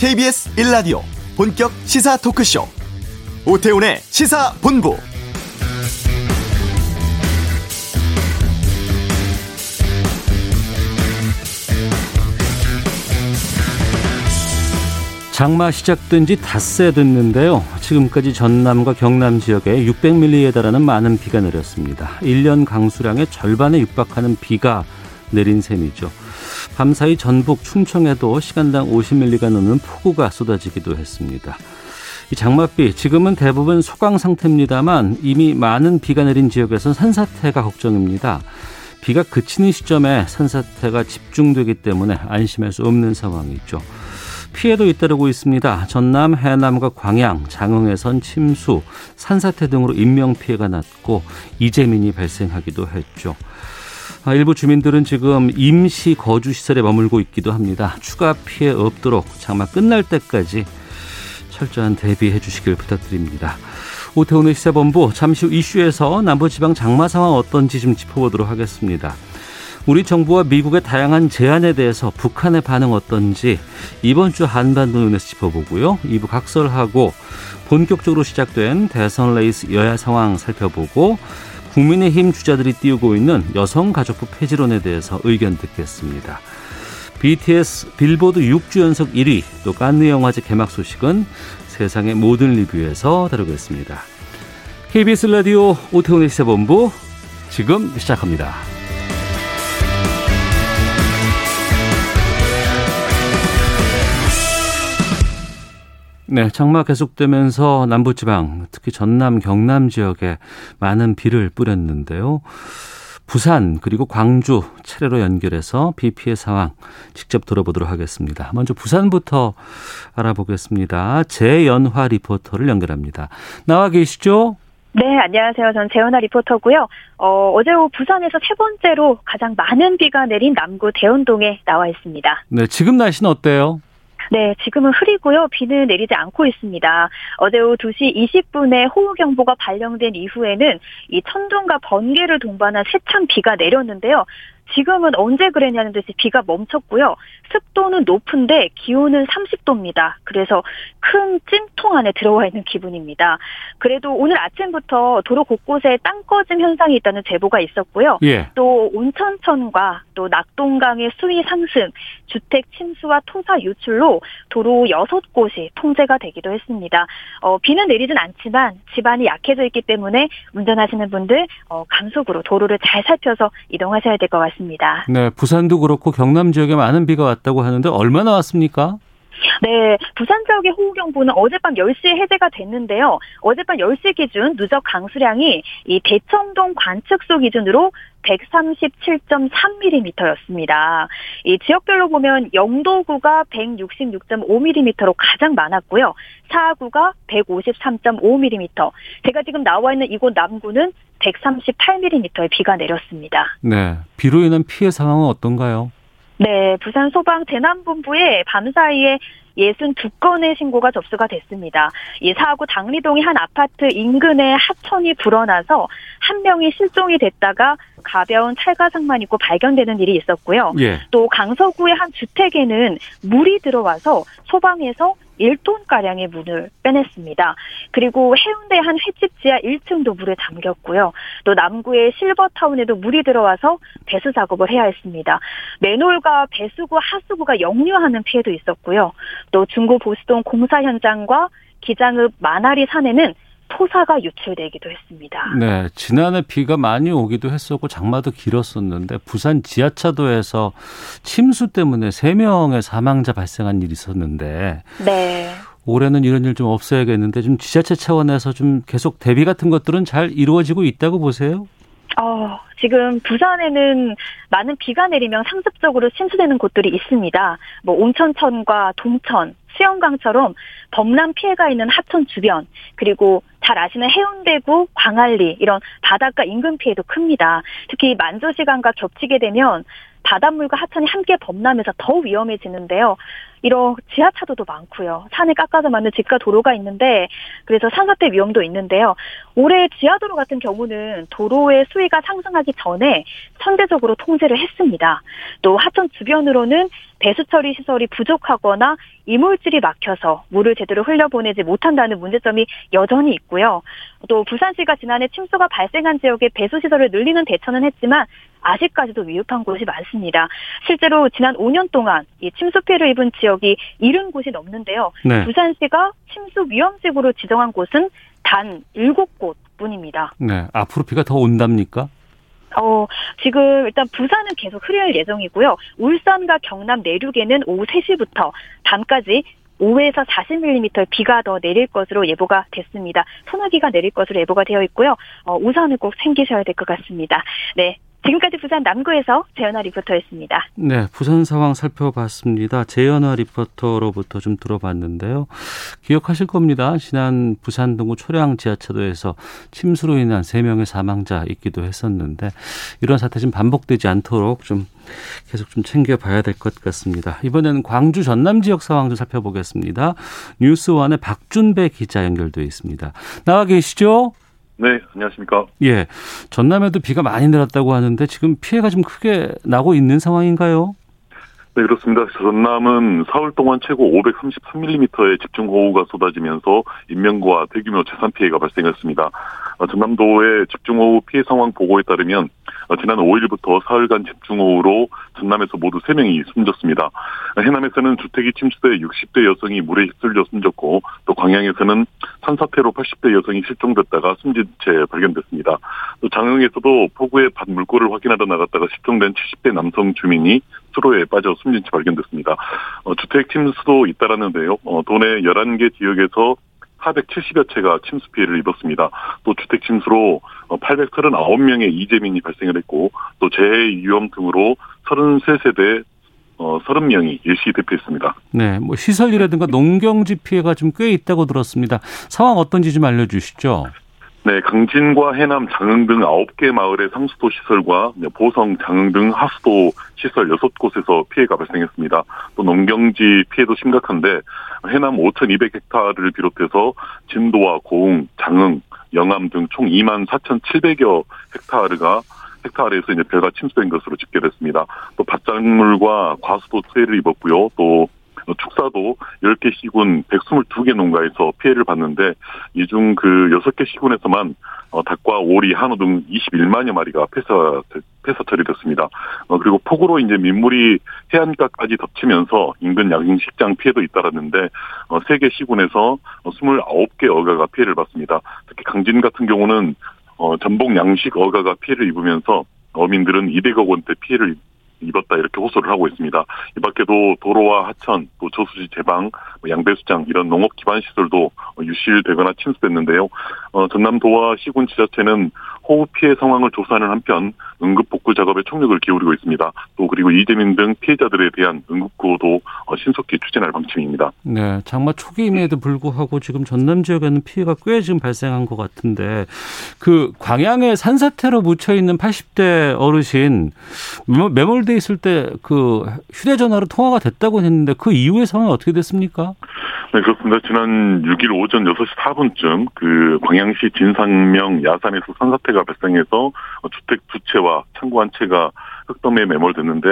KBS 1라디오 본격 시사 토크쇼 오태훈의 시사본부 장마 시작된 지 닷새 됐는데요. 지금까지 전남과 경남 지역에 600mm에 달하는 많은 비가 내렸습니다. 1년 강수량의 절반에 육박하는 비가 내린 셈이죠. 밤사이 전북 충청에도 시간당 50mm가 넘는 폭우가 쏟아지기도 했습니다. 이 장맛비 지금은 대부분 소강 상태입니다만 이미 많은 비가 내린 지역에선 산사태가 걱정입니다. 비가 그치는 시점에 산사태가 집중되기 때문에 안심할 수 없는 상황이죠. 피해도 잇따르고 있습니다. 전남, 해남과 광양, 장흥에선 침수, 산사태 등으로 인명피해가 났고 이재민이 발생하기도 했죠. 아, 일부 주민들은 지금 임시 거주 시설에 머물고 있기도 합니다. 추가 피해 없도록 장마 끝날 때까지 철저한 대비해 주시길 부탁드립니다. 오태훈의 시사본부 잠시 후 이슈에서 남부지방 장마 상황 어떤지 좀 짚어보도록 하겠습니다. 우리 정부와 미국의 다양한 제안에 대해서 북한의 반응 어떤지 이번 주 한반도 눈에서 짚어보고요. 2부 각설하고 본격적으로 시작된 대선 레이스 여야 상황 살펴보고 국민의힘 주자들이 띄우고 있는 여성가족부 폐지론에 대해서 의견 듣겠습니다. BTS 빌보드 6주 연속 1위 또 깐느 영화제 개막 소식은 세상의 모든 리뷰에서 다루겠습니다. KBS 라디오 오태훈의 시사본부 지금 시작합니다. 네, 장마 계속되면서 남부지방, 특히 전남, 경남 지역에 많은 비를 뿌렸는데요. 부산 그리고 광주 차례로 연결해서 비 피해 상황 직접 들어보도록 하겠습니다. 먼저 부산부터 알아보겠습니다. 재연화 리포터를 연결합니다. 나와 계시죠? 네, 안녕하세요. 전 재연아 리포터고요. 어, 어제 오후 부산에서 세 번째로 가장 많은 비가 내린 남구 대운동에 나와 있습니다. 네, 지금 날씨는 어때요? 네, 지금은 흐리고요. 비는 내리지 않고 있습니다. 어제 오후 2시 20분에 호우경보가 발령된 이후에는 이 천둥과 번개를 동반한 세찬 비가 내렸는데요. 지금은 언제 그랬냐는 듯이 비가 멈췄고요. 습도는 높은데 기온은 30도입니다. 그래서 큰 찜통 안에 들어와 있는 기분입니다. 그래도 오늘 아침부터 도로 곳곳에 땅 꺼짐 현상이 있다는 제보가 있었고요. 예. 또 온천천과 또 낙동강의 수위 상승, 주택 침수와 토사 유출로 도로 6곳이 통제가 되기도 했습니다. 어, 비는 내리진 않지만 집안이 약해져 있기 때문에 운전하시는 분들 어, 감속으로 도로를 잘 살펴서 이동하셔야 될 것 같습니다. 있습니다. 네, 부산도 그렇고 경남 지역에 많은 비가 왔다고 하는데 얼마나 왔습니까? 네, 부산 지역의 호우경보는 어젯밤 10시에 해제가 됐는데요. 어젯밤 10시 기준 누적 강수량이 이 대청동 관측소 기준으로 137.3mm였습니다. 이 지역별로 보면 영도구가 166.5mm로 가장 많았고요. 사구가 153.5mm. 제가 지금 나와 있는 이곳 남구는 138mm의 비가 내렸습니다. 네. 비로 인한 피해 상황은 어떤가요? 네, 부산 소방 재난본부에 밤 사이에 62건의 신고가 접수가 됐습니다. 이 사고 당리동의 한 아파트 인근에 하천이 불어나서 한 명이 실종이 됐다가 가벼운 찰가상만 입고 발견되는 일이 있었고요. 예. 또 강서구의 한 주택에는 물이 들어와서 소방에서 1톤가량의 물을 빼냈습니다. 그리고 해운대 한 횟집 지하 1층도 물에 잠겼고요. 또 남구의 실버타운에도 물이 들어와서 배수 작업을 해야 했습니다. 맨홀과 배수구, 하수구가 역류하는 피해도 있었고요. 또 중구 보수동 공사 현장과 기장읍 마나리 산에는 토사가 유출되기도 했습니다. 네, 지난해 비가 많이 오기도 했었고 장마도 길었었는데 부산 지하차도에서 침수 때문에 3명의 사망자 발생한 일이 있었는데 네. 올해는 이런 일 좀 없어야겠는데 좀 지자체 차원에서 좀 계속 대비 같은 것들은 잘 이루어지고 있다고 보세요? 어, 지금 부산에는 많은 비가 내리면 상습적으로 침수되는 곳들이 있습니다. 뭐 온천천과 동천, 수영강처럼 범람 피해가 있는 하천 주변, 그리고 잘 아시는 해운대구, 광안리 이런 바닷가 인근 피해도 큽니다. 특히 만조 시간과 겹치게 되면 바닷물과 하천이 함께 범람해서 더 위험해지는데요. 이런 지하차도도 많고요. 산에 깎아서 만든 집과 도로가 있는데 그래서 산사태 위험도 있는데요. 올해 지하도로 같은 경우는 도로의 수위가 상승하기 전에 선제적으로 통제를 했습니다. 또 하천 주변으로는 배수 처리 시설이 부족하거나 이물질이 막혀서 물을 제대로 흘려보내지 못한다는 문제점이 여전히 있고요. 또 부산시가 지난해 침수가 발생한 지역에 배수 시설을 늘리는 대처는 했지만 아직까지도 미흡한 곳이 많습니다. 실제로 지난 5년 동안 이 침수 피해를 입은 지역 이 70곳이 넘는데요. 네. 부산시가 침수 위험 지구로 지정한 곳은 단 7곳 뿐입니다. 네. 앞으로 비가 더 온답니까? 어, 지금 일단 부산은 계속 흐릴 예정이고요. 울산과 경남 내륙에는 오후 3시부터 밤까지 5에서 40mm 비가 더 내릴 것으로 예보가 됐습니다. 소나기가 내릴 것으로 예보가 되어 있고요. 어, 우산을 꼭 챙기셔야 될 것 같습니다. 네. 지금까지 부산 남구에서 재현아 리포터였습니다. 네, 부산 상황 살펴봤습니다. 재현아 리포터로부터 좀 들어봤는데요. 기억하실 겁니다. 지난 부산 동구 초량 지하차도에서 침수로 인한 3명의 사망자 있기도 했었는데 이런 사태 좀 반복되지 않도록 좀 계속 좀 챙겨봐야 될 것 같습니다. 이번에는 광주 전남 지역 상황 좀 살펴보겠습니다. 뉴스원의 박준배 기자 연결되어 있습니다. 나와 계시죠? 네, 안녕하십니까. 예. 전남에도 비가 많이 내렸다고 하는데 지금 피해가 좀 크게 나고 있는 상황인가요? 네, 그렇습니다. 전남은 사흘 동안 최고 533mm의 집중호우가 쏟아지면서 인명과 대규모 재산 피해가 발생했습니다. 어, 전남도의 집중호우 피해 상황 보고에 따르면 어, 지난 5일부터 사흘간 집중호우로 전남에서 모두 3명이 숨졌습니다. 해남에서는 주택이 침수돼 60대 여성이 물에 휩쓸려 숨졌고 또 광양에서는 산사태로 80대 여성이 실종됐다가 숨진 채 발견됐습니다. 또 장흥에서도 폭우의 밭 물꼬를 확인하러 나갔다가 실종된 70대 남성 주민이 수로에 빠져 숨진 채 발견됐습니다. 어, 주택 침수도 잇따랐는데요. 어, 도내 11개 지역에서 470여 채가 침수 피해를 입었습니다. 또 주택 침수로 839명의 어, 이재민이 발생을 했고 또 재해 위험 등으로 33세대 어, 30명이 일시 대피했습니다. 네, 뭐 시설이라든가 농경지 피해가 좀 꽤 있다고 들었습니다. 상황 어떤지 좀 알려주시죠. 네, 강진과 해남, 장흥 등 9개 마을의 상수도 시설과 보성, 장흥 등 하수도 시설 6곳에서 피해가 발생했습니다. 또 농경지 피해도 심각한데 해남 5,200헥타르를 비롯해서 진도와 고흥, 장흥, 영암 등 총 2만 4,700여 헥타르가 헥타르에서 이제 배가 침수된 것으로 집계됐습니다. 또 밭작물과 과수도 피해를 입었고요. 또 축사도 10개 시군 122개 농가에서 피해를 봤는데 이 중 그 6개 시군에서만 어, 닭과 오리, 한우 등 21만여 마리가 폐사 폐사 처리됐습니다. 어, 그리고 폭우로 이제 민물이 해안가까지 덮치면서 인근 양식장 피해도 잇따랐는데 어, 3개 시군에서 29개 어가가 피해를 봤습니다. 특히 강진 같은 경우는 어, 전복 양식 어가가 피해를 입으면서 어민들은 200억 원대 피해를 입었다 이렇게 호소를 하고 있습니다. 이 밖에도 도로와 하천, 또 저수지 제방, 뭐 양배수장 이런 농업 기반 시설도 유실되거나 침수됐는데요. 어, 전남도와 시군 지자체는 호우 피해 상황을 조사하는 한편 응급 복구 작업에 총력을 기울이고 있습니다. 또 그리고 이재민 등 피해자들에 대한 응급 구호도 어, 신속히 추진할 방침입니다. 네, 장마 초기임에도 불구하고 지금 전남 지역에는 피해가 꽤 지금 발생한 것 같은데 그 광양에 산사태로 묻혀 있는 80대 어르신 매몰돼 있을 때 그 휴대전화로 통화가 됐다고 했는데 그 이후의 상황이 어떻게 됐습니까? 네, 그렇습니다. 지난 6일 오전 6시 4분쯤 그 광양시 진상명 야산에서 산사태가 발생해서 주택 두 채와 창고 한 채가 흙더미에 매몰됐는데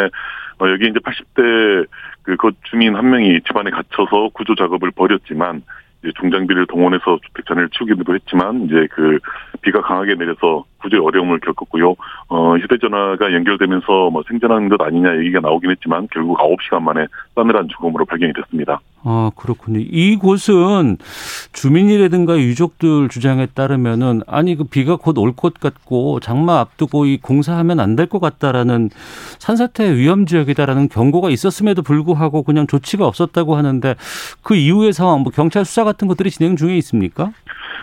어, 여기 이제 80대 그 주민 한 명이 집안에 갇혀서 구조 작업을 벌였지만 이제 중장비를 동원해서 주택 잔해를 치우기도 했지만 이제 그 비가 강하게 내려서 구조에 어려움을 겪었고요. 어, 휴대전화가 연결되면서 뭐 생존한 것 아니냐 얘기가 나오긴 했지만 결국 9시간 만에 싸늘한 죽음으로 발견이 됐습니다. 아, 그렇군요. 이곳은 주민이라든가 유족들 주장에 따르면은 아니 그 비가 곧 올 것 같고 장마 앞두고 이 공사하면 안 될 것 같다라는 산사태 위험 지역이다라는 경고가 있었음에도 불구하고 그냥 조치가 없었다고 하는데 그 이후의 상황 뭐 경찰 수사 같은 것들이 진행 중에 있습니까?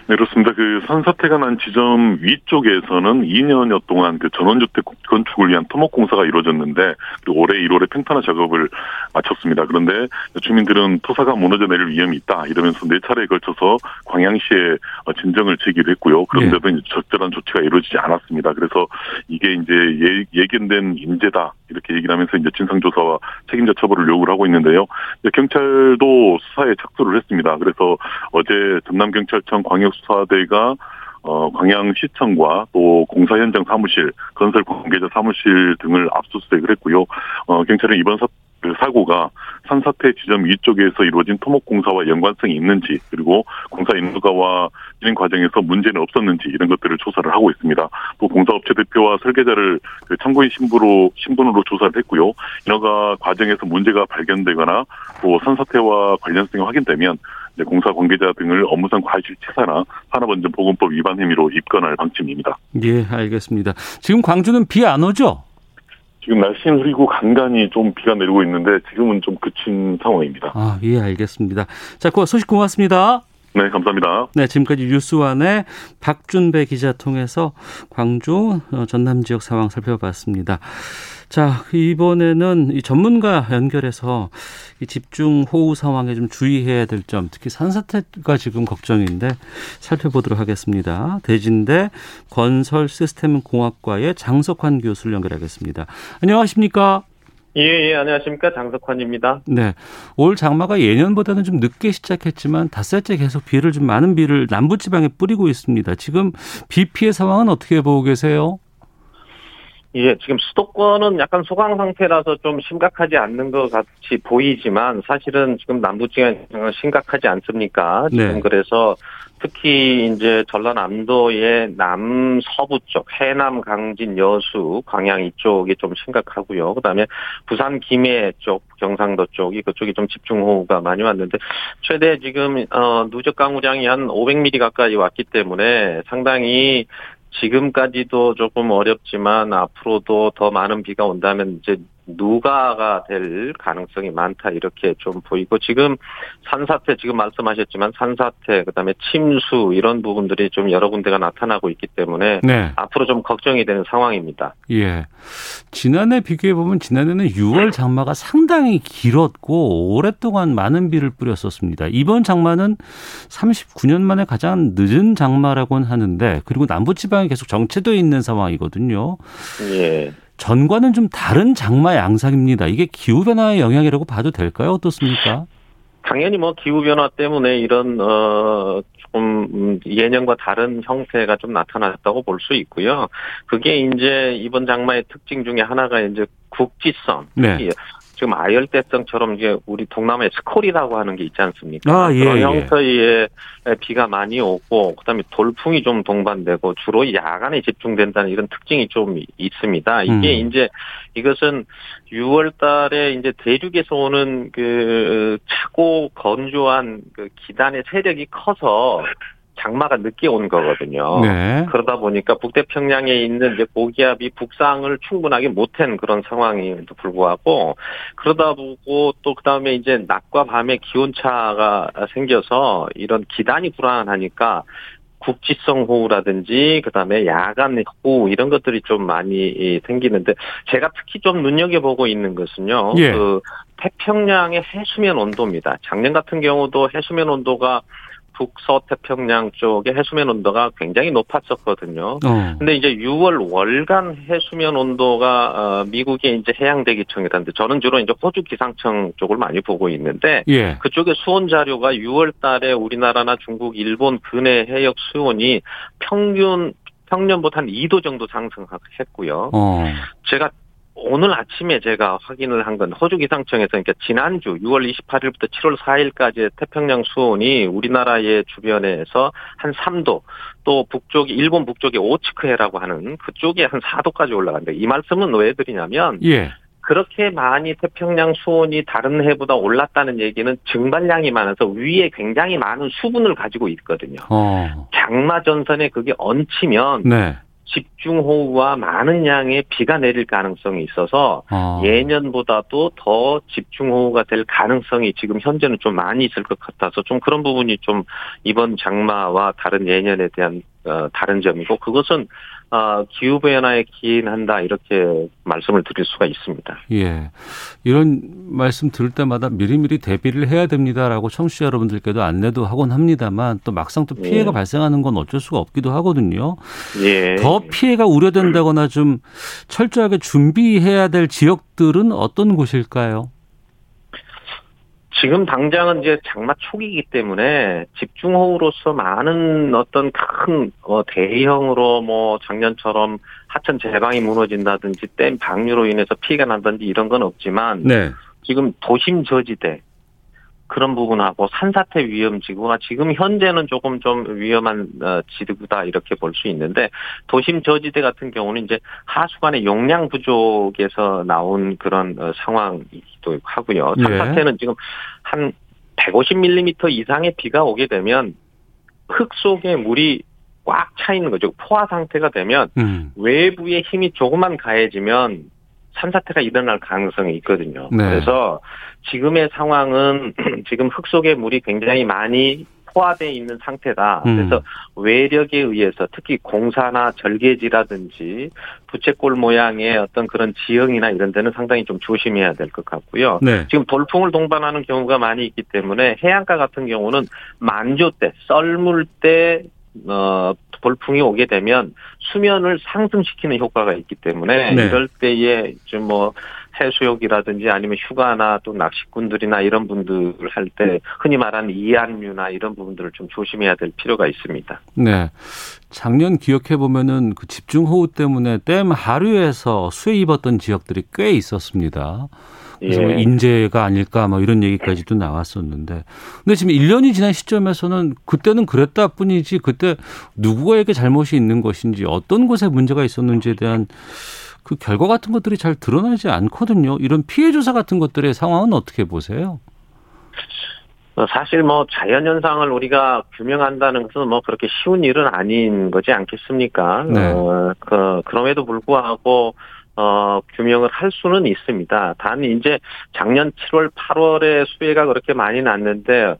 네, 그렇습니다. 그 산사태가 난 지점 위쪽에 지역에서는 2년여 동안 그 전원주택 건축을 위한 토목공사가 이루어졌는데 올해 1월에 평탄화 작업을 마쳤습니다. 그런데 주민들은 토사가 무너져 내릴 위험이 있다 이러면서 네 차례에 걸쳐서 광양시에 어, 진정을 제기를 했고요. 그런데도 네. 적절한 조치가 이루어지지 않았습니다. 그래서 이게 이제 예, 예견된 인재다 이렇게 얘기를 하면서 이제 진상조사와 책임자 처벌을 요구를 하고 있는데요. 경찰도 수사에 착수를 했습니다. 그래서 어제 전남경찰청 광역수사대가 어, 광양시청과 또 공사 현장 사무실, 건설 관계자 사무실 등을 압수수색을 했고요. 어, 경찰은 이번 사, 그 사고가 산사태 지점 위쪽에서 이루어진 토목공사와 연관성이 있는지 그리고 공사 인허가와 진행 과정에서 문제는 없었는지 이런 것들을 조사를 하고 있습니다. 또 공사업체 대표와 설계자를 그 참고인 신부로 신분으로 조사를 했고요. 인허가 과정에서 문제가 발견되거나 또 산사태와 관련성이 확인되면 공사 관계자 등을 업무상 과실치사나 산업안전보건법 위반 혐의로 입건할 방침입니다. 예, 알겠습니다. 지금 광주는 비 안 오죠? 지금 날씨는 흐리고 간간히 좀 비가 내리고 있는데 지금은 좀 그친 상황입니다. 아, 예, 알겠습니다. 자, 그 소식 고맙습니다. 네, 감사합니다. 네, 지금까지 뉴스완의 박준배 기자 통해서 광주 어, 전남 지역 상황 살펴봤습니다. 자, 이번에는 이 전문가 연결해서 이 집중 호우 상황에 좀 주의해야 될 점, 특히 산사태가 지금 걱정인데 살펴보도록 하겠습니다. 대진대 건설 시스템 공학과의 장석환 교수를 연결하겠습니다. 안녕하십니까? 예, 예, 안녕하십니까. 장석환입니다. 네. 올 장마가 예년보다는 좀 늦게 시작했지만 닷새째 계속 비를 좀 많은 비를 남부지방에 뿌리고 있습니다. 지금 비 피해 상황은 어떻게 보고 계세요? 예, 지금 수도권은 약간 소강 상태라서 좀 심각하지 않는 것 같이 보이지만 사실은 지금 남부지방은 심각하지 않습니까? 지금 네. 그래서 특히 이제 전라남도의 남서부 쪽, 해남, 강진, 여수, 광양 이쪽이 좀 심각하고요. 그다음에 부산 김해 쪽, 경상도 쪽이 그쪽이 좀 집중호우가 많이 왔는데 최대 지금 어 누적 강우량이 한 500mm 가까이 왔기 때문에 상당히 지금까지도 조금 어렵지만 앞으로도 더 많은 비가 온다면 이제 누가가 될 가능성이 많다 이렇게 좀 보이고 지금 산사태 지금 말씀하셨지만 산사태 그다음에 침수 이런 부분들이 좀 여러 군데가 나타나고 있기 때문에 네. 앞으로 좀 걱정이 되는 상황입니다. 예. 지난해 비교해 보면 지난해는 6월 장마가 상당히 길었고 오랫동안 많은 비를 뿌렸었습니다. 이번 장마는 39년 만에 가장 늦은 장마라고는 하는데 그리고 남부 지방에 계속 정체되어 있는 상황이거든요. 예. 전과는 좀 다른 장마 양상입니다. 이게 기후 변화의 영향이라고 봐도 될까요? 어떻습니까? 당연히 뭐 기후 변화 때문에 이런 어 조금 예년과 다른 형태가 좀 나타났다고 볼 수 있고요. 그게 이제 이번 장마의 특징 중에 하나가 이제 국지성. 네. 지금 아열대성처럼 이제 우리 동남아에 스콜이라고 하는 게 있지 않습니까? 아, 예, 그런 예. 형태의 비가 많이 오고 그다음에 돌풍이 좀 동반되고 주로 야간에 집중된다는 이런 특징이 좀 있습니다. 이게 음. 이제 이것은 6월 달에 이제 대륙에서 오는 그 차고 건조한 그 기단의 세력이 커서 장마가 늦게 온 거거든요. 네. 그러다 보니까 북태평양에 있는 이제 고기압이 북상을 충분하게 못한 그런 상황임에도 불구하고 그러다 보고 또 그다음에 이제 낮과 밤의 기온차가 생겨서 이런 기단이 불안하니까 국지성 호우라든지 그다음에 야간 호우 이런 것들이 좀 많이 생기는데 제가 특히 좀 눈여겨 보고 있는 것은요. 예. 그 태평양의 해수면 온도입니다. 작년 같은 경우도 해수면 온도가 북서태평양 쪽의 해수면 온도가 굉장히 높았었거든요. 어. 근데 이제 6월 월간 해수면 온도가 어, 미국의 이제 해양 대기청이라는데 저는 주로 이제 호주 기상청 쪽을 많이 보고 있는데 예. 그쪽에 수온 자료가 6월 달에 우리나라나 중국, 일본 근해 해역 수온이 평균 평년보다 한 2도 정도 상승했고요. 어. 제가 오늘 아침에 제가 확인을 한 건 호주 기상청에서 그러니까 지난주 6월 28일부터 7월 4일까지 태평양 수온이 우리나라의 주변에서 한 3도 또 북쪽이 일본 북쪽의 오츠크해라고 하는 그쪽에 한 4도까지 올라간다. 이 말씀은 왜 드리냐면 예. 그렇게 많이 태평양 수온이 다른 해보다 올랐다는 얘기는 증발량이 많아서 위에 굉장히 많은 수분을 가지고 있거든요. 어. 장마 전선에 그게 얹히면 네. 집중호우와 많은 양의 비가 내릴 가능성이 있어서 어. 예년보다도 더 집중호우가 될 가능성이 지금 현재는 좀 많이 있을 것 같아서 좀 그런 부분이 좀 이번 장마와 다른 예년에 대한 어, 다른 점이고 그것은 어, 기후변화에 기인한다 이렇게 말씀을 드릴 수가 있습니다. 예. 이런 말씀 들을 때마다 미리미리 대비를 해야 됩니다라고 청취자 여러분들께도 안내도 하곤 합니다만 또 막상 또 피해가 예. 발생하는 건 어쩔 수가 없기도 하거든요. 예. 더 피해가 우려된다거나 좀 철저하게 준비해야 될 지역들은 어떤 곳일까요? 지금 당장은 이제 장마 초기이기 때문에 집중호우로서 많은 어떤 큰 어, 대형으로 뭐 작년처럼 하천 제방이 무너진다든지 댐 방류로 인해서 피해가 난다든지 이런 건 없지만 네. 지금 도심 저지대 그런 부분하고 산사태 위험 지구가 지금 현재는 조금 좀 위험한 어, 지구다 이렇게 볼 수 있는데 도심 저지대 같은 경우는 이제 하수관의 용량 부족에서 나온 그런 어, 상황이기도 하고요. 예. 산사태는 예. 지금 한 150mm 이상의 비가 오게 되면 흙 속에 물이 꽉 차 있는 거죠. 포화 상태가 되면 음. 외부의 힘이 조금만 가해지면 산사태가 일어날 가능성이 있거든요. 네. 그래서 지금의 상황은 지금 흙 속에 물이 굉장히 많이 포화되어 있는 상태다. 음. 그래서 외력에 의해서 특히 공사나 절개지라든지 부채꼴 모양의 어떤 그런 지형이나 이런 데는 상당히 좀 조심해야 될 것 같고요. 네. 지금 돌풍을 동반하는 경우가 많이 있기 때문에 해안가 같은 경우는 만조 때, 썰물 때 어, 돌풍이 오게 되면 수면을 상승시키는 효과가 있기 때문에 네. 이럴 때에 좀 뭐 해수욕이라든지 아니면 휴가나 또 낚시꾼들이나 이런 분들 할때 흔히 말하는 이안류나 이런 부분들을 좀 조심해야 될 필요가 있습니다. 네. 작년 기억해 보면은 그 집중호우 때문에 댐 하류에서 수해 입었던 지역들이 꽤 있었습니다. 그래서 뭐 예. 뭐 인재가 아닐까 뭐 이런 얘기까지도 나왔었는데 근데 지금 1년이 지난 시점에서는 그때는 그랬다 뿐이지 그때 누구에게 잘못이 있는 것인지 어떤 곳에 문제가 있었는지에 대한 그 결과 같은 것들이 잘 드러나지 않거든요. 이런 피해 조사 같은 것들의 상황은 어떻게 보세요? 어, 사실 뭐 자연 현상을 우리가 규명한다는 것은 뭐 그렇게 쉬운 일은 아닌 거지 않겠습니까? 네. 어, 그 그럼에도 불구하고 어, 규명을 할 수는 있습니다. 단 이제 작년 7월, 8월에 수해가 그렇게 많이 났는데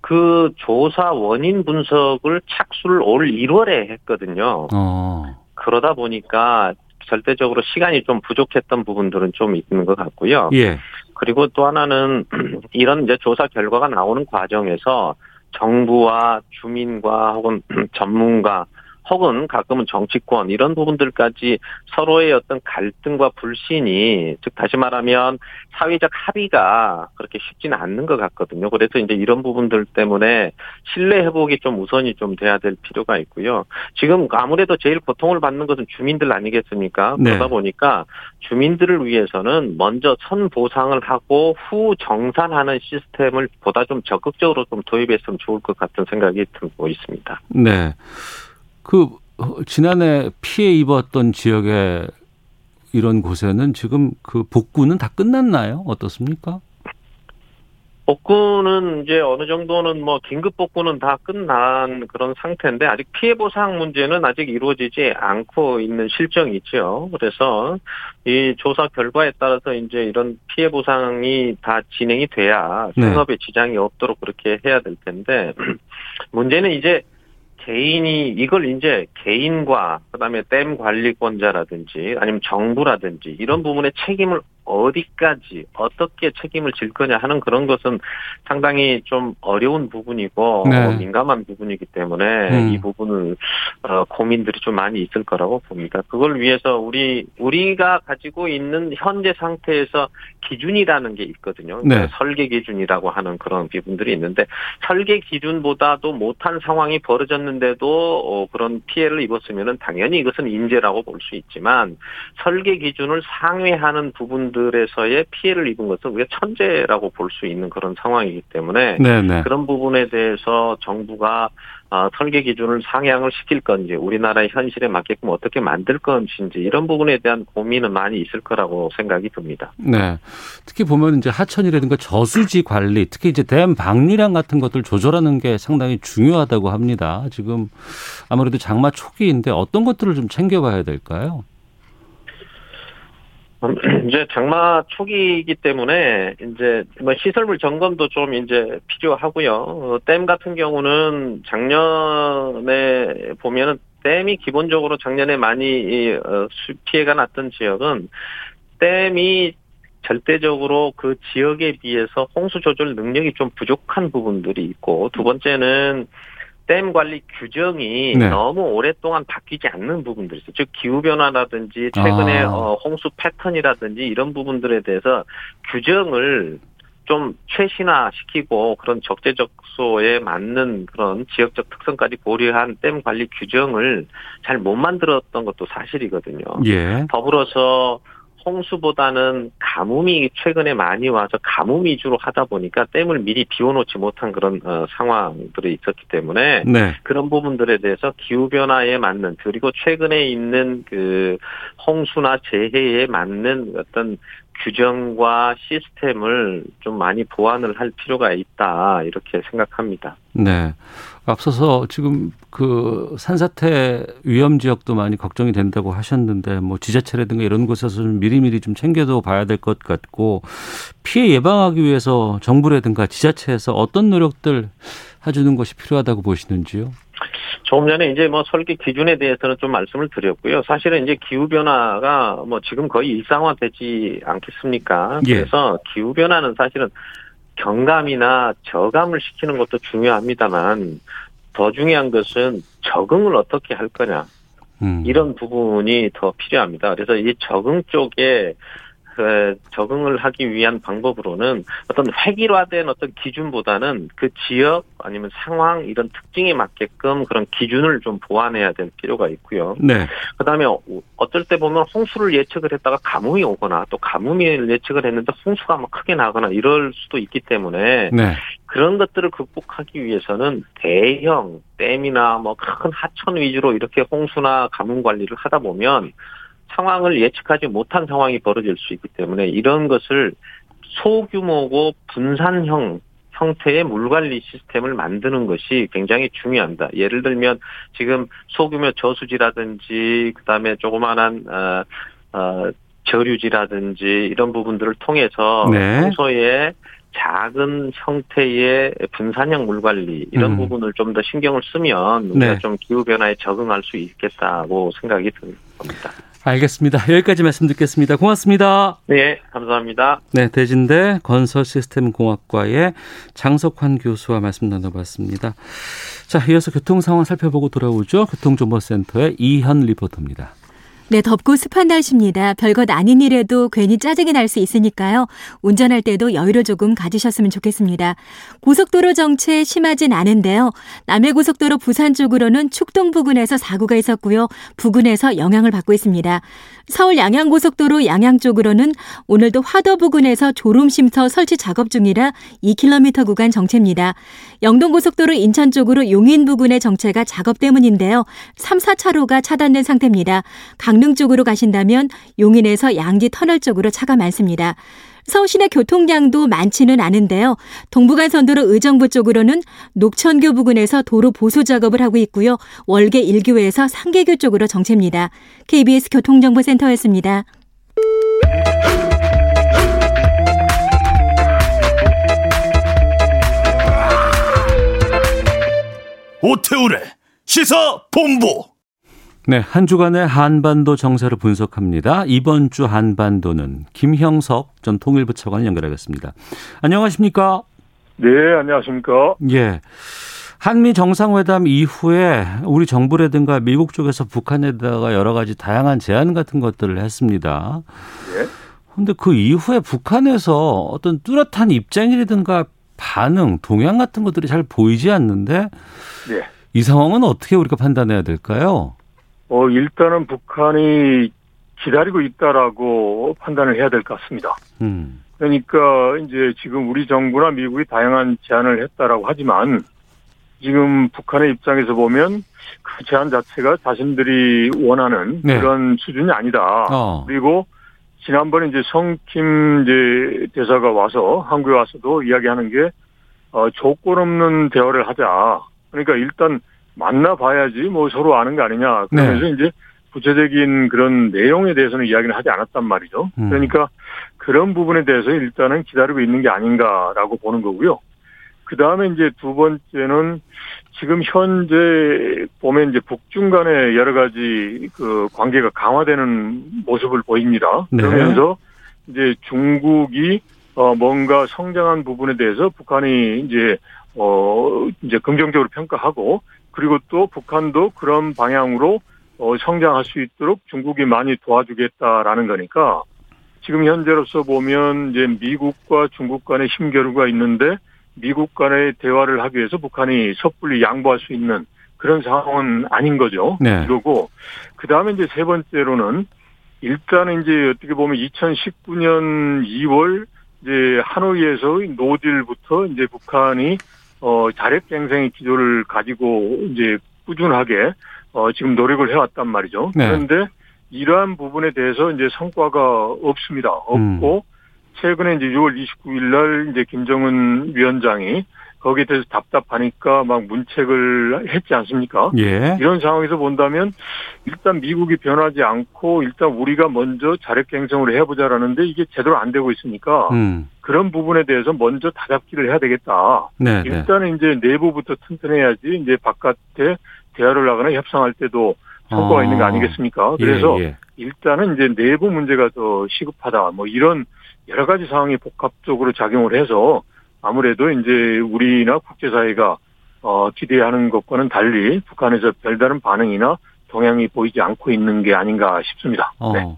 그 조사 원인 분석을 착수를 올 1월에 했거든요. 어. 그러다 보니까 절대적으로 시간이 좀 부족했던 부분들은 좀 있는 것 같고요. 예. 그리고 또 하나는 이런 이제 조사 결과가 나오는 과정에서 정부와 주민과 혹은 전문가 혹은 가끔은 정치권 이런 부분들까지 서로의 어떤 갈등과 불신이 즉 다시 말하면 사회적 합의가 그렇게 쉽지는 않는 것 같거든요. 그래서 이제 이런 부분들 때문에 신뢰 회복이 좀 우선이 좀 돼야 될 필요가 있고요. 지금 아무래도 제일 고통을 받는 것은 주민들 아니겠습니까? 네. 그러다 보니까 주민들을 위해서는 먼저 선 보상을 하고 후 정산하는 시스템을 보다 좀 적극적으로 좀 도입했으면 좋을 것 같은 생각이 들고 있습니다. 네. 그 지난해 피해 입었던 지역에 이런 곳에는 지금 그 복구는 다 끝났나요? 어떻습니까? 복구는 이제 어느 정도는 뭐 긴급 복구는 다 끝난 그런 상태인데 아직 피해 보상 문제는 아직 이루어지지 않고 있는 실정이 있죠. 그래서 이 조사 결과에 따라서 이제 이런 피해 보상이 다 진행이 돼야 네. 생업에 네. 지장이 없도록 그렇게 해야 될 텐데 문제는 이제 개인이 이걸 이제 개인과 그다음에 댐 관리권자라든지 아니면 정부라든지 이런 부분에 책임을 어디까지 어떻게 책임을 질 거냐 하는 그런 것은 상당히 좀 어려운 부분이고 네. 민감한 부분이기 때문에 음. 이 부분을 어, 고민들이 좀 많이 있을 거라고 봅니다. 그걸 위해서 우리 우리가 가지고 있는 현재 상태에서 기준이라는 게 있거든요. 그러니까 네. 설계 기준이라고 하는 그런 부분들이 있는데 설계 기준보다도 못한 상황이 벌어졌는데도 어, 그런 피해를 입었으면은 당연히 이것은 인재라고 볼 수 있지만 설계 기준을 상회하는 부분 부분들에서의 피해를 입은 것은 우리가 천재라고 볼 수 있는 그런 상황이기 때문에 네네. 네. 그런 부분에 대해서 정부가 어, 설계 기준을 상향을 시킬 건지 우리나라의 현실에 맞게끔 어떻게 만들 건지 이런 부분에 대한 고민은 많이 있을 거라고 생각이 듭니다. 네. 특히 보면 이제 하천이라든가 저수지 관리, 특히 이제 댐 방류량 같은 것들 조절하는 게 상당히 중요하다고 합니다. 지금 아무래도 장마 초기인데 어떤 것들을 좀 챙겨봐야 될까요? 이제 장마 초기이기 때문에 이제 뭐 시설물 점검도 좀 이제 필요하고요. 댐 같은 경우는 작년에 보면은 댐이 기본적으로 작년에 많이 어, 피해가 났던 지역은 댐이 절대적으로 그 지역에 비해서 홍수 조절 능력이 좀 부족한 부분들이 있고 두 번째는 댐 관리 규정이 네. 너무 오랫동안 바뀌지 않는 부분들이 있어요. 즉 기후 변화라든지 최근에 아. 어, 홍수 패턴이라든지 이런 부분들에 대해서 규정을 좀 최신화시키고 그런 적재적소에 맞는 그런 지역적 특성까지 고려한 댐 관리 규정을 잘 못 만들었던 것도 사실이거든요. 예. 더불어서 홍수보다는 가뭄이 최근에 많이 와서 가뭄 위주로 하다 보니까 댐을 미리 비워놓지 못한 그런 어, 상황들이 있었기 때문에 네. 그런 부분들에 대해서 기후 변화에 맞는 그리고 최근에 있는 그 홍수나 재해에 맞는 어떤 규정과 시스템을 좀 많이 보완을 할 필요가 있다 이렇게 생각합니다. 네. 앞서서 지금 그 산사태 위험 지역도 많이 걱정이 된다고 하셨는데 뭐 지자체라든가 이런 곳에서 좀 미리미리 좀 챙겨도 봐야 될 것 같고 피해 예방하기 위해서 정부라든가 지자체에서 어떤 노력들 해주는 것이 필요하다고 보시는지요? 조금 전에 이제 뭐 설계 기준에 대해서는 좀 말씀을 드렸고요. 사실은 이제 기후 변화가 뭐 지금 거의 일상화되지 않겠습니까? 예. 그래서 기후 변화는 사실은 경감이나 저감을 시키는 것도 중요합니다만 더 중요한 것은 적응을 어떻게 할 거냐. 음. 이런 부분이 더 필요합니다. 그래서 이 적응 쪽에 그 적응을 하기 위한 방법으로는 어떤 획일화된 어떤 기준보다는 그 지역 아니면 상황 이런 특징에 맞게끔 그런 기준을 좀 보완해야 될 필요가 있고요. 네. 그다음에 어떨 때 보면 홍수를 예측을 했다가 가뭄이 오거나 또 가뭄이 예측을 했는데 홍수가 막 크게 나거나 이럴 수도 있기 때문에 네. 그런 것들을 극복하기 위해서는 대형 댐이나 뭐 큰 하천 위주로 이렇게 홍수나 가뭄 관리를 하다 보면 상황을 예측하지 못한 상황이 벌어질 수 있기 때문에 이런 것을 소규모고 분산형 형태의 물관리 시스템을 만드는 것이 굉장히 중요합니다. 예를 들면 지금 소규모 저수지라든지 그다음에 조그마한 어, 어, 저류지라든지 이런 부분들을 통해서 네. 평소에 작은 형태의 분산형 물관리 이런 음. 부분을 좀 더 신경을 쓰면 우리가 네. 좀 기후 변화에 적응할 수 있겠다고 생각이 듭니다. 알겠습니다. 여기까지 말씀 듣겠습니다. 고맙습니다. 네, 감사합니다. 네, 대진대 건설시스템공학과의 장석환 교수와 말씀 나눠봤습니다. 자, 이어서 교통 상황 살펴보고 돌아오죠. 교통정보센터의 이현 리포터입니다. 네, 덥고 습한 날씨입니다. 별것 아닌 일에도 괜히 짜증이 날 수 있으니까요. 운전할 때도 여유를 조금 가지셨으면 좋겠습니다. 고속도로 정체 심하진 않은데요. 남해고속도로 부산 쪽으로는 축동 부근에서 사고가 있었고요. 부근에서 영향을 받고 있습니다. 서울 양양고속도로 양양 쪽으로는 오늘도 화도 부근에서 졸음쉼터 설치 작업 중이라 2km 구간 정체입니다. 영동고속도로 인천 쪽으로 용인 부근의 정체가 작업 때문인데요. 3, 4차로가 차단된 상태입니다. 강릉 쪽으로 가신다면 용인에서 양지 터널 쪽으로 차가 많습니다. 서울시내 교통량도 많지는 않은데요. 동부간선도로 의정부 쪽으로는 녹천교 부근에서 도로 보수 작업을 하고 있고요. 월계 1교에서 상계교 쪽으로 정체입니다. KBS 교통정보센터였습니다. 오태우래 시사 본부 네, 한 주간의 한반도 정세를 분석합니다. 이번 주 한반도는 김형석 전 통일부 차관을 연결하겠습니다. 안녕하십니까? 네, 안녕하십니까? 예. 한미 정상회담 이후에 우리 정부라든가 미국 쪽에서 북한에다가 여러 가지 다양한 제안 같은 것들을 했습니다. 예. 근데 그 이후에 북한에서 어떤 뚜렷한 입장이라든가 반응, 동향 같은 것들이 잘 보이지 않는데 예. 이 상황은 어떻게 우리가 판단해야 될까요? 어, 일단은 북한이 기다리고 있다라고 판단을 해야 될 것 같습니다. 음. 그러니까 이제 지금 우리 정부나 미국이 다양한 제안을 했다라고 하지만 지금 북한의 입장에서 보면 그 제안 자체가 자신들이 원하는 네. 그런 수준이 아니다. 어. 그리고 지난번에 이제 성킴 이제 대사가 와서 한국에 와서도 이야기하는 게 어, 조건 없는 대화를 하자. 그러니까 일단 만나봐야지 뭐 서로 아는 거 아니냐. 그러면서 네. 이제 구체적인 그런 내용에 대해서는 이야기는 하지 않았단 말이죠. 음. 그러니까 그런 부분에 대해서 일단은 기다리고 있는 게 아닌가라고 보는 거고요. 그 다음에 이제 두 번째는 지금 현재 보면 이제 북중 간의 여러 가지 그 관계가 강화되는 모습을 보입니다. 네. 그러면서 이제 중국이 어 뭔가 성장한 부분에 대해서 북한이 이제 어 이제 긍정적으로 평가하고 그리고 또 북한도 그런 방향으로 어 성장할 수 있도록 중국이 많이 도와주겠다라는 거니까 지금 현재로서 보면 이제 미국과 중국 간의 힘겨루가 있는데 미국 간의 대화를 하기 위해서 북한이 섣불리 양보할 수 있는 그런 상황은 아닌 거죠. 네. 그리고 그 다음에 이제 세 번째로는 일단은 이제 어떻게 보면 2019년 2월 이제 하노이에서 노딜부터 이제 북한이 어 자력갱생의 기조를 가지고 이제 꾸준하게 어 지금 노력을 해왔단 말이죠. 네. 그런데 이러한 부분에 대해서 이제 성과가 없습니다. 없고 음. 최근에 이제 6월 29일 날 이제 김정은 위원장이 거기에 대해서 답답하니까 막 문책을 했지 않습니까? 예. 이런 상황에서 본다면 일단 미국이 변하지 않고 일단 우리가 먼저 자력갱생을 해보자라는데 이게 제대로 안 되고 있으니까 음. 그런 부분에 대해서 먼저 다잡기를 해야 되겠다. 네, 네. 일단은 이제 내부부터 튼튼해야지 이제 바깥에 대화를 나가나 협상할 때도 성과가 어. 있는 거 아니겠습니까? 그래서 예, 예. 일단은 이제 내부 문제가 더 시급하다. 뭐 이런 여러 가지 상황이 복합적으로 작용을 해서 아무래도 이제 우리나 국제사회가 어, 기대하는 것과는 달리 북한에서 별다른 반응이나 동향이 보이지 않고 있는 게 아닌가 싶습니다. 어. 네.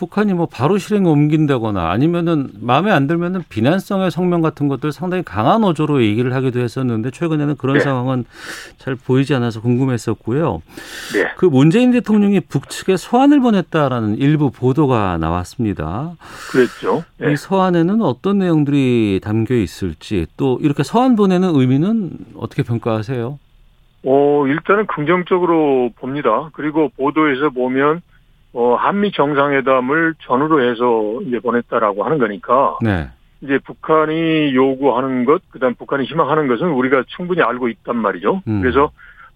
북한이 뭐 바로 실행에 옮긴다거나 아니면은 마음에 안 들면은 비난성의 성명 같은 것들 상당히 강한 어조로 얘기를 하기도 했었는데 최근에는 그런 네. 상황은 잘 보이지 않아서 궁금했었고요. 네. 그 문재인 대통령이 북측에 소환을 보냈다라는 일부 보도가 나왔습니다. 그랬죠. 네. 이 서한에는 어떤 내용들이 담겨 있을지 또 이렇게 서한 보내는 의미는 어떻게 평가하세요? 어, 일단은 긍정적으로 봅니다. 그리고 보도에서 보면 어, 한미 정상회담을 전후로 해서 이제 보냈다라고 하는 거니까. 네. 이제 북한이 요구하는 것, 그 다음 북한이 희망하는 것은 우리가 충분히 알고 있단 말이죠. 음. 그래서,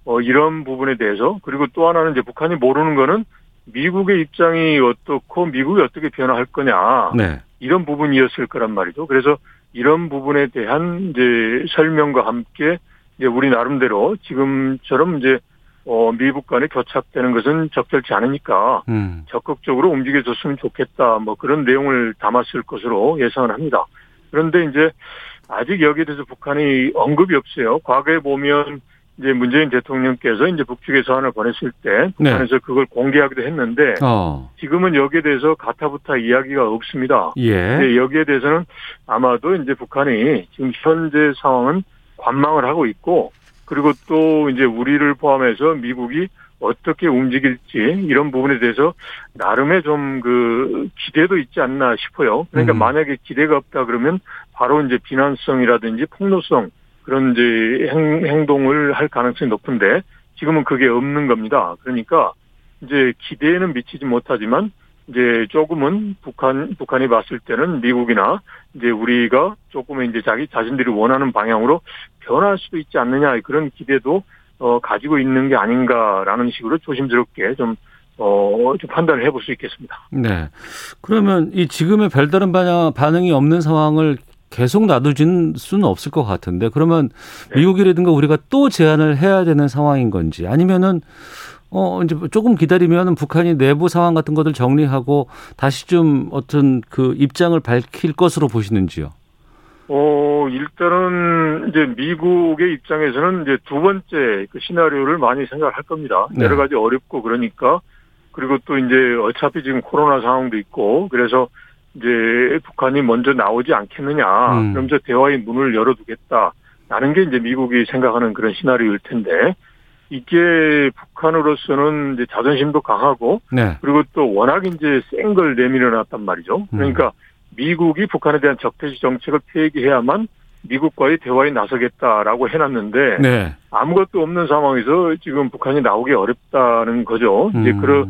어, 이런 부분에 대해서, 그리고 또 하나는 이제 북한이 모르는 거는 미국의 입장이 어떻고 미국이 어떻게 변화할 거냐. 네. 이런 부분이었을 거란 말이죠. 그래서 이런 부분에 대한 이제 설명과 함께 이제 우리 나름대로 지금처럼 이제 어, 미국 간에 교착되는 것은 적절치 않으니까 음. 적극적으로 움직여줬으면 좋겠다. 뭐 그런 내용을 담았을 것으로 예상을 합니다. 그런데 이제 아직 여기에 대해서 북한이 언급이 없어요. 과거에 보면 이제 문재인 대통령께서 이제 북측에 서한을 보냈을 때 북한에서 네. 그걸 공개하기도 했는데 어. 지금은 여기에 대해서 가타부타 이야기가 없습니다. 예. 여기에 대해서는 아마도 이제 북한이 지금 현재 상황은 관망을 하고 있고 그리고 또 이제 우리를 포함해서 미국이 어떻게 움직일지 이런 부분에 대해서 나름의 좀 그 기대도 있지 않나 싶어요. 그러니까 음. 만약에 기대가 없다 그러면 바로 이제 비난성이라든지 폭로성 그런 이제 행, 행동을 할 가능성이 높은데 지금은 그게 없는 겁니다. 그러니까 이제 기대에는 미치지 못하지만 이제 조금은 북한 북한이 봤을 때는 미국이나 이제 우리가 조금은 이제 자기 자신들이 원하는 방향으로 변할 수도 있지 않느냐 그런 기대도 어 가지고 있는 게 아닌가라는 식으로 조심스럽게 좀 어, 좀 판단을 해볼 수 있겠습니다. 네. 그러면 이 지금의 별다른 반응이 없는 상황을 계속 놔두지는 수는 없을 것 같은데 그러면 네. 미국이라든가 우리가 또 제안을 해야 되는 상황인 건지 아니면은 어, 이제 조금 기다리면 북한이 내부 상황 같은 것들 정리하고 다시 좀 어떤 그 입장을 밝힐 것으로 보시는지요? 어, 일단은 이제 미국의 입장에서는 이제 두 번째 그 시나리오를 많이 생각할 겁니다. 네. 여러 가지 어렵고 그러니까 그리고 또 이제 어차피 지금 코로나 상황도 있고 그래서 이제 북한이 먼저 나오지 않겠느냐. 음. 그러면서 대화의 문을 열어두겠다. 라는 게 이제 미국이 생각하는 그런 시나리오일 텐데 이게 북한으로서는 이제 자존심도 강하고 네. 그리고 또 워낙 이제 센 걸 내밀어 놨단 말이죠. 음. 그러니까 음. 미국이 북한에 대한 적대시 정책을 폐기해야만 미국과의 대화에 나서겠다라고 해놨는데 네. 아무것도 없는 상황에서 지금 북한이 나오기 어렵다는 거죠. 음. 이제 그러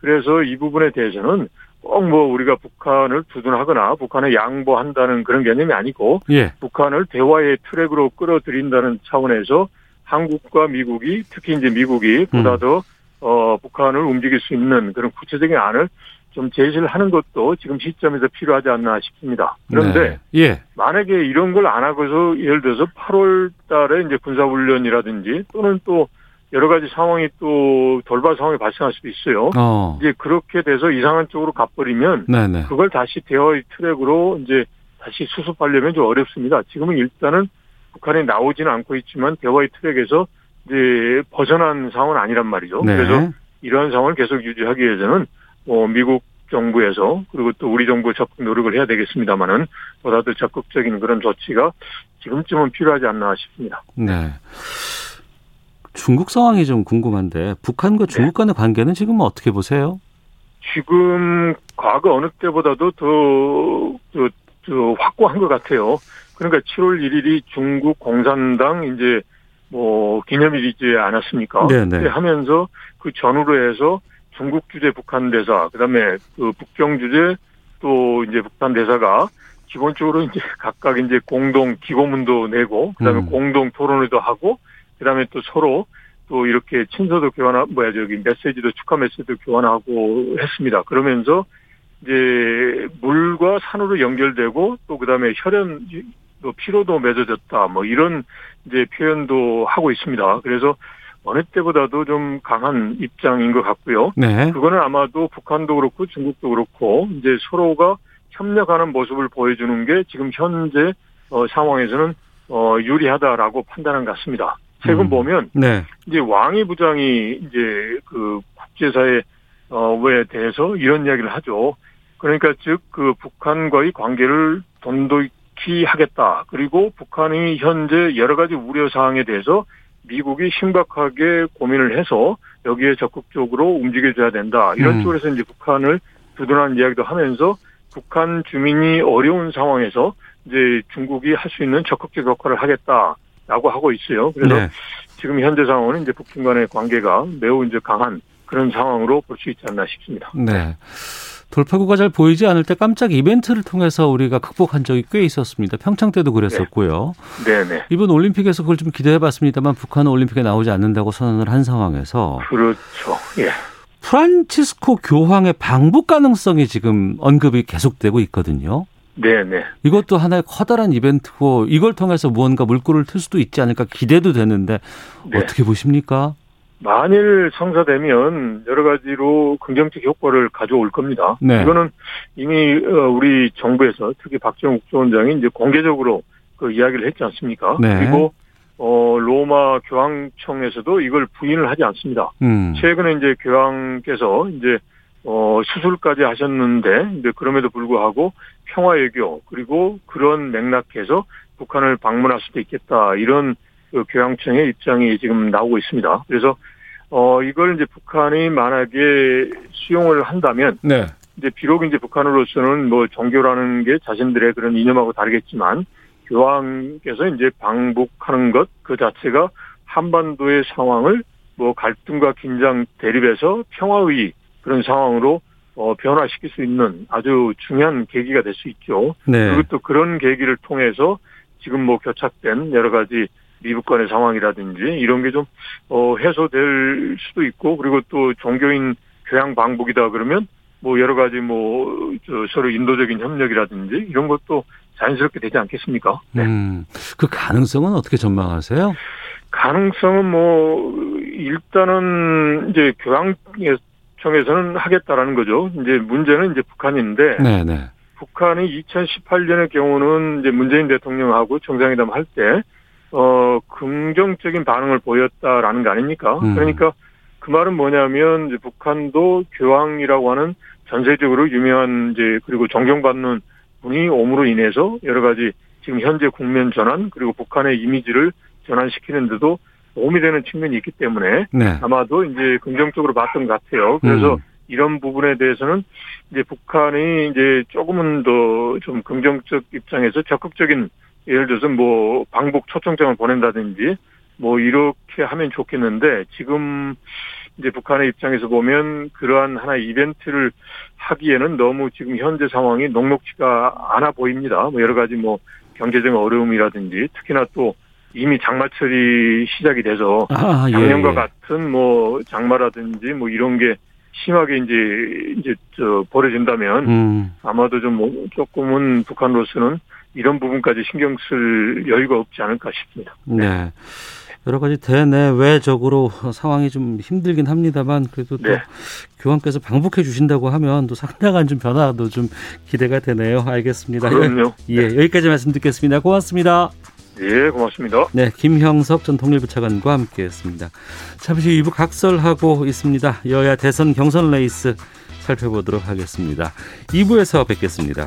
그래서 이 부분에 대해서는 꼭 뭐 우리가 북한을 두둔하거나 북한을 양보한다는 그런 개념이 아니고 예. 북한을 대화의 트랙으로 끌어들인다는 차원에서 한국과 미국이 특히 이제 미국이 보다 음. 더 어, 북한을 움직일 수 있는 그런 구체적인 안을 좀 제시를 하는 것도 지금 시점에서 필요하지 않나 싶습니다. 그런데 네. 예. 만약에 이런 걸 안 하고서 예를 들어서 8월 달에 이제 군사훈련이라든지 또는 또 여러 가지 상황이 또 돌발 상황이 발생할 수도 있어요. 어. 이제 그렇게 돼서 이상한 쪽으로 가버리면 네네. 그걸 다시 대화의 트랙으로 이제 다시 수습하려면 좀 어렵습니다. 지금은 일단은 북한이 나오지는 않고 있지만 대화의 트랙에서 이제 벗어난 상황은 아니란 말이죠. 네. 그래서 이러한 상황을 계속 유지하기 위해서는 뭐 미국 정부에서 그리고 또 우리 정부 적극 노력을 해야 되겠습니다만은 보다 더 적극적인 그런 조치가 지금쯤은 필요하지 않나 싶습니다. 네. 중국 상황이 좀 궁금한데 북한과 네. 중국 간의 관계는 지금 어떻게 보세요? 지금 과거 어느 때보다도 더, 더, 더 확고한 것 같아요. 그러니까 7월 1일이 중국 공산당 이제 뭐 기념일이지 않았습니까? 네네. 네. 하면서 그 전후로 해서 중국 주재 북한 대사, 그다음에 그 북경 주재 또 이제 북한 대사가 기본적으로 이제 각각 이제 공동 기고문도 내고 그다음에 음. 공동 토론회도 하고 그다음에 또 서로 또 이렇게 친서도 교환하 뭐야 저기 메시지도 축하 메시지도 교환하고 했습니다. 그러면서 이제 물과 산으로 연결되고 또 그다음에 혈연 또 피로도 맺어졌다 뭐 이런 이제 표현도 하고 있습니다. 그래서 어느 때보다도 좀 강한 입장인 것 같고요. 네. 그거는 아마도 북한도 그렇고 중국도 그렇고 이제 서로가 협력하는 모습을 보여주는 게 지금 현재 어, 상황에서는 어, 유리하다라고 판단한 것 같습니다. 최근 음. 보면 네. 이제 왕위 부장이 이제 그 국제사회 어에 대해서 이런 이야기를 하죠. 그러니까 즉 그 북한과의 관계를 돈독 히 하겠다. 그리고 북한이 현재 여러 가지 우려 사항에 대해서 미국이 심각하게 고민을 해서 여기에 적극적으로 움직여줘야 된다. 이런 음. 쪽에서 이제 북한을 두둔하는 이야기도 하면서 북한 주민이 어려운 상황에서 이제 중국이 할 수 있는 적극적 역할을 하겠다라고 하고 있어요. 그래서 네. 지금 현재 상황은 이제 북중 간의 관계가 매우 이제 강한 그런 상황으로 볼 수 있지 않나 싶습니다. 네. 돌파구가 잘 보이지 않을 때 깜짝 이벤트를 통해서 우리가 극복한 적이 꽤 있었습니다. 평창 때도 그랬었고요. 네. 네 이번 올림픽에서 그걸 좀 기대해 봤습니다만 북한은 올림픽에 나오지 않는다고 선언을 한 상황에서 그렇죠. 예. 프란치스코 교황의 방북 가능성이 지금 언급이 계속되고 있거든요. 네네. 이것도 하나의 커다란 이벤트고 이걸 통해서 무언가 물꼬를 틀 수도 있지 않을까 기대도 되는데 네. 어떻게 보십니까? 만일 성사되면 여러 가지로 긍정적 효과를 가져올 겁니다. 네. 이거는 이미 어, 우리 정부에서 특히 박정욱 국정원장이 이제 공개적으로 그 이야기를 했지 않습니까? 네. 그리고 어 로마 교황청에서도 이걸 부인을 하지 않습니다. 음. 최근에 이제 교황께서 이제 어 수술까지 하셨는데 이제 그럼에도 불구하고 평화 외교 그리고 그런 맥락에서 북한을 방문할 수도 있겠다 이런 그 교양청의 입장이 지금 나오고 있습니다. 그래서 어 이걸 이제 북한이 만약에 수용을 한다면 네. 이제 비록 이제 북한으로서는 뭐 종교라는 게 자신들의 그런 이념하고 다르겠지만 교황께서 이제 방북하는 것 그 자체가 한반도의 상황을 뭐 갈등과 긴장 대립에서 평화의 그런 상황으로 어, 변화시킬 수 있는 아주 중요한 계기가 될 수 있죠. 네. 그리고 또 그런 계기를 통해서 지금 뭐 교착된 여러 가지 미국 간의 상황이라든지 이런 게 좀 어, 해소될 수도 있고 그리고 또 종교인 교양 방북이다 그러면 뭐 여러 가지 뭐 서로 인도적인 협력이라든지 이런 것도 자연스럽게 되지 않겠습니까? 네. 음, 그 가능성은 어떻게 전망하세요? 가능성은 뭐 일단은 이제 교황청에서는 하겠다라는 거죠. 이제 문제는 이제 북한인데 네네. 네. 북한이 2018년의 경우는 이제 문재인 대통령하고 정상회담 할 때 어, 긍정적인 반응을 보였다라는 거 아닙니까? 음. 그러니까 그 말은 뭐냐면 이제 북한도 교황이라고 하는 전세적으로 유명한 이제 그리고 존경받는 분이 옴으로 인해서 여러 가지 지금 현재 국면 전환 그리고 북한의 이미지를 전환시키는데도 도움이 되는 측면이 있기 때문에 네. 아마도 이제 긍정적으로 봤던 것 같아요. 그래서 음. 이런 부분에 대해서는 이제 북한이 이제 조금은 더 좀 긍정적 입장에서 적극적인 예를 들어서 뭐 방북 초청장을 보낸다든지 뭐 이렇게 하면 좋겠는데 지금 이제 북한의 입장에서 보면 그러한 하나의 이벤트를 하기에는 너무 지금 현재 상황이 녹록지가 않아 보입니다. 뭐 여러 가지 뭐 경제적 어려움이라든지 특히나 또 이미 장마철이 시작이 돼서 아, 예, 작년과 예. 같은 뭐 장마라든지 뭐 이런 게 심하게 이제 이제 저 벌어진다면 음. 아마도 좀 뭐 조금은 북한으로서는 이런 부분까지 신경 쓸 여유가 없지 않을까 싶습니다. 네. 여러 가지 대내외적으로 상황이 좀 힘들긴 합니다만 그래도 또 네. 교황께서 방북해 주신다고 하면 또 상당한 좀 변화도 좀 기대가 되네요. 알겠습니다. 그럼요. 예, 네. 여기까지 말씀 듣겠습니다. 고맙습니다. 예, 고맙습니다. 네, 김형석 전 통일부 차관과 함께했습니다. 잠시 후 2부 각설하고 있습니다. 여야 대선 경선 레이스 살펴보도록 하겠습니다. 2부에서 뵙겠습니다.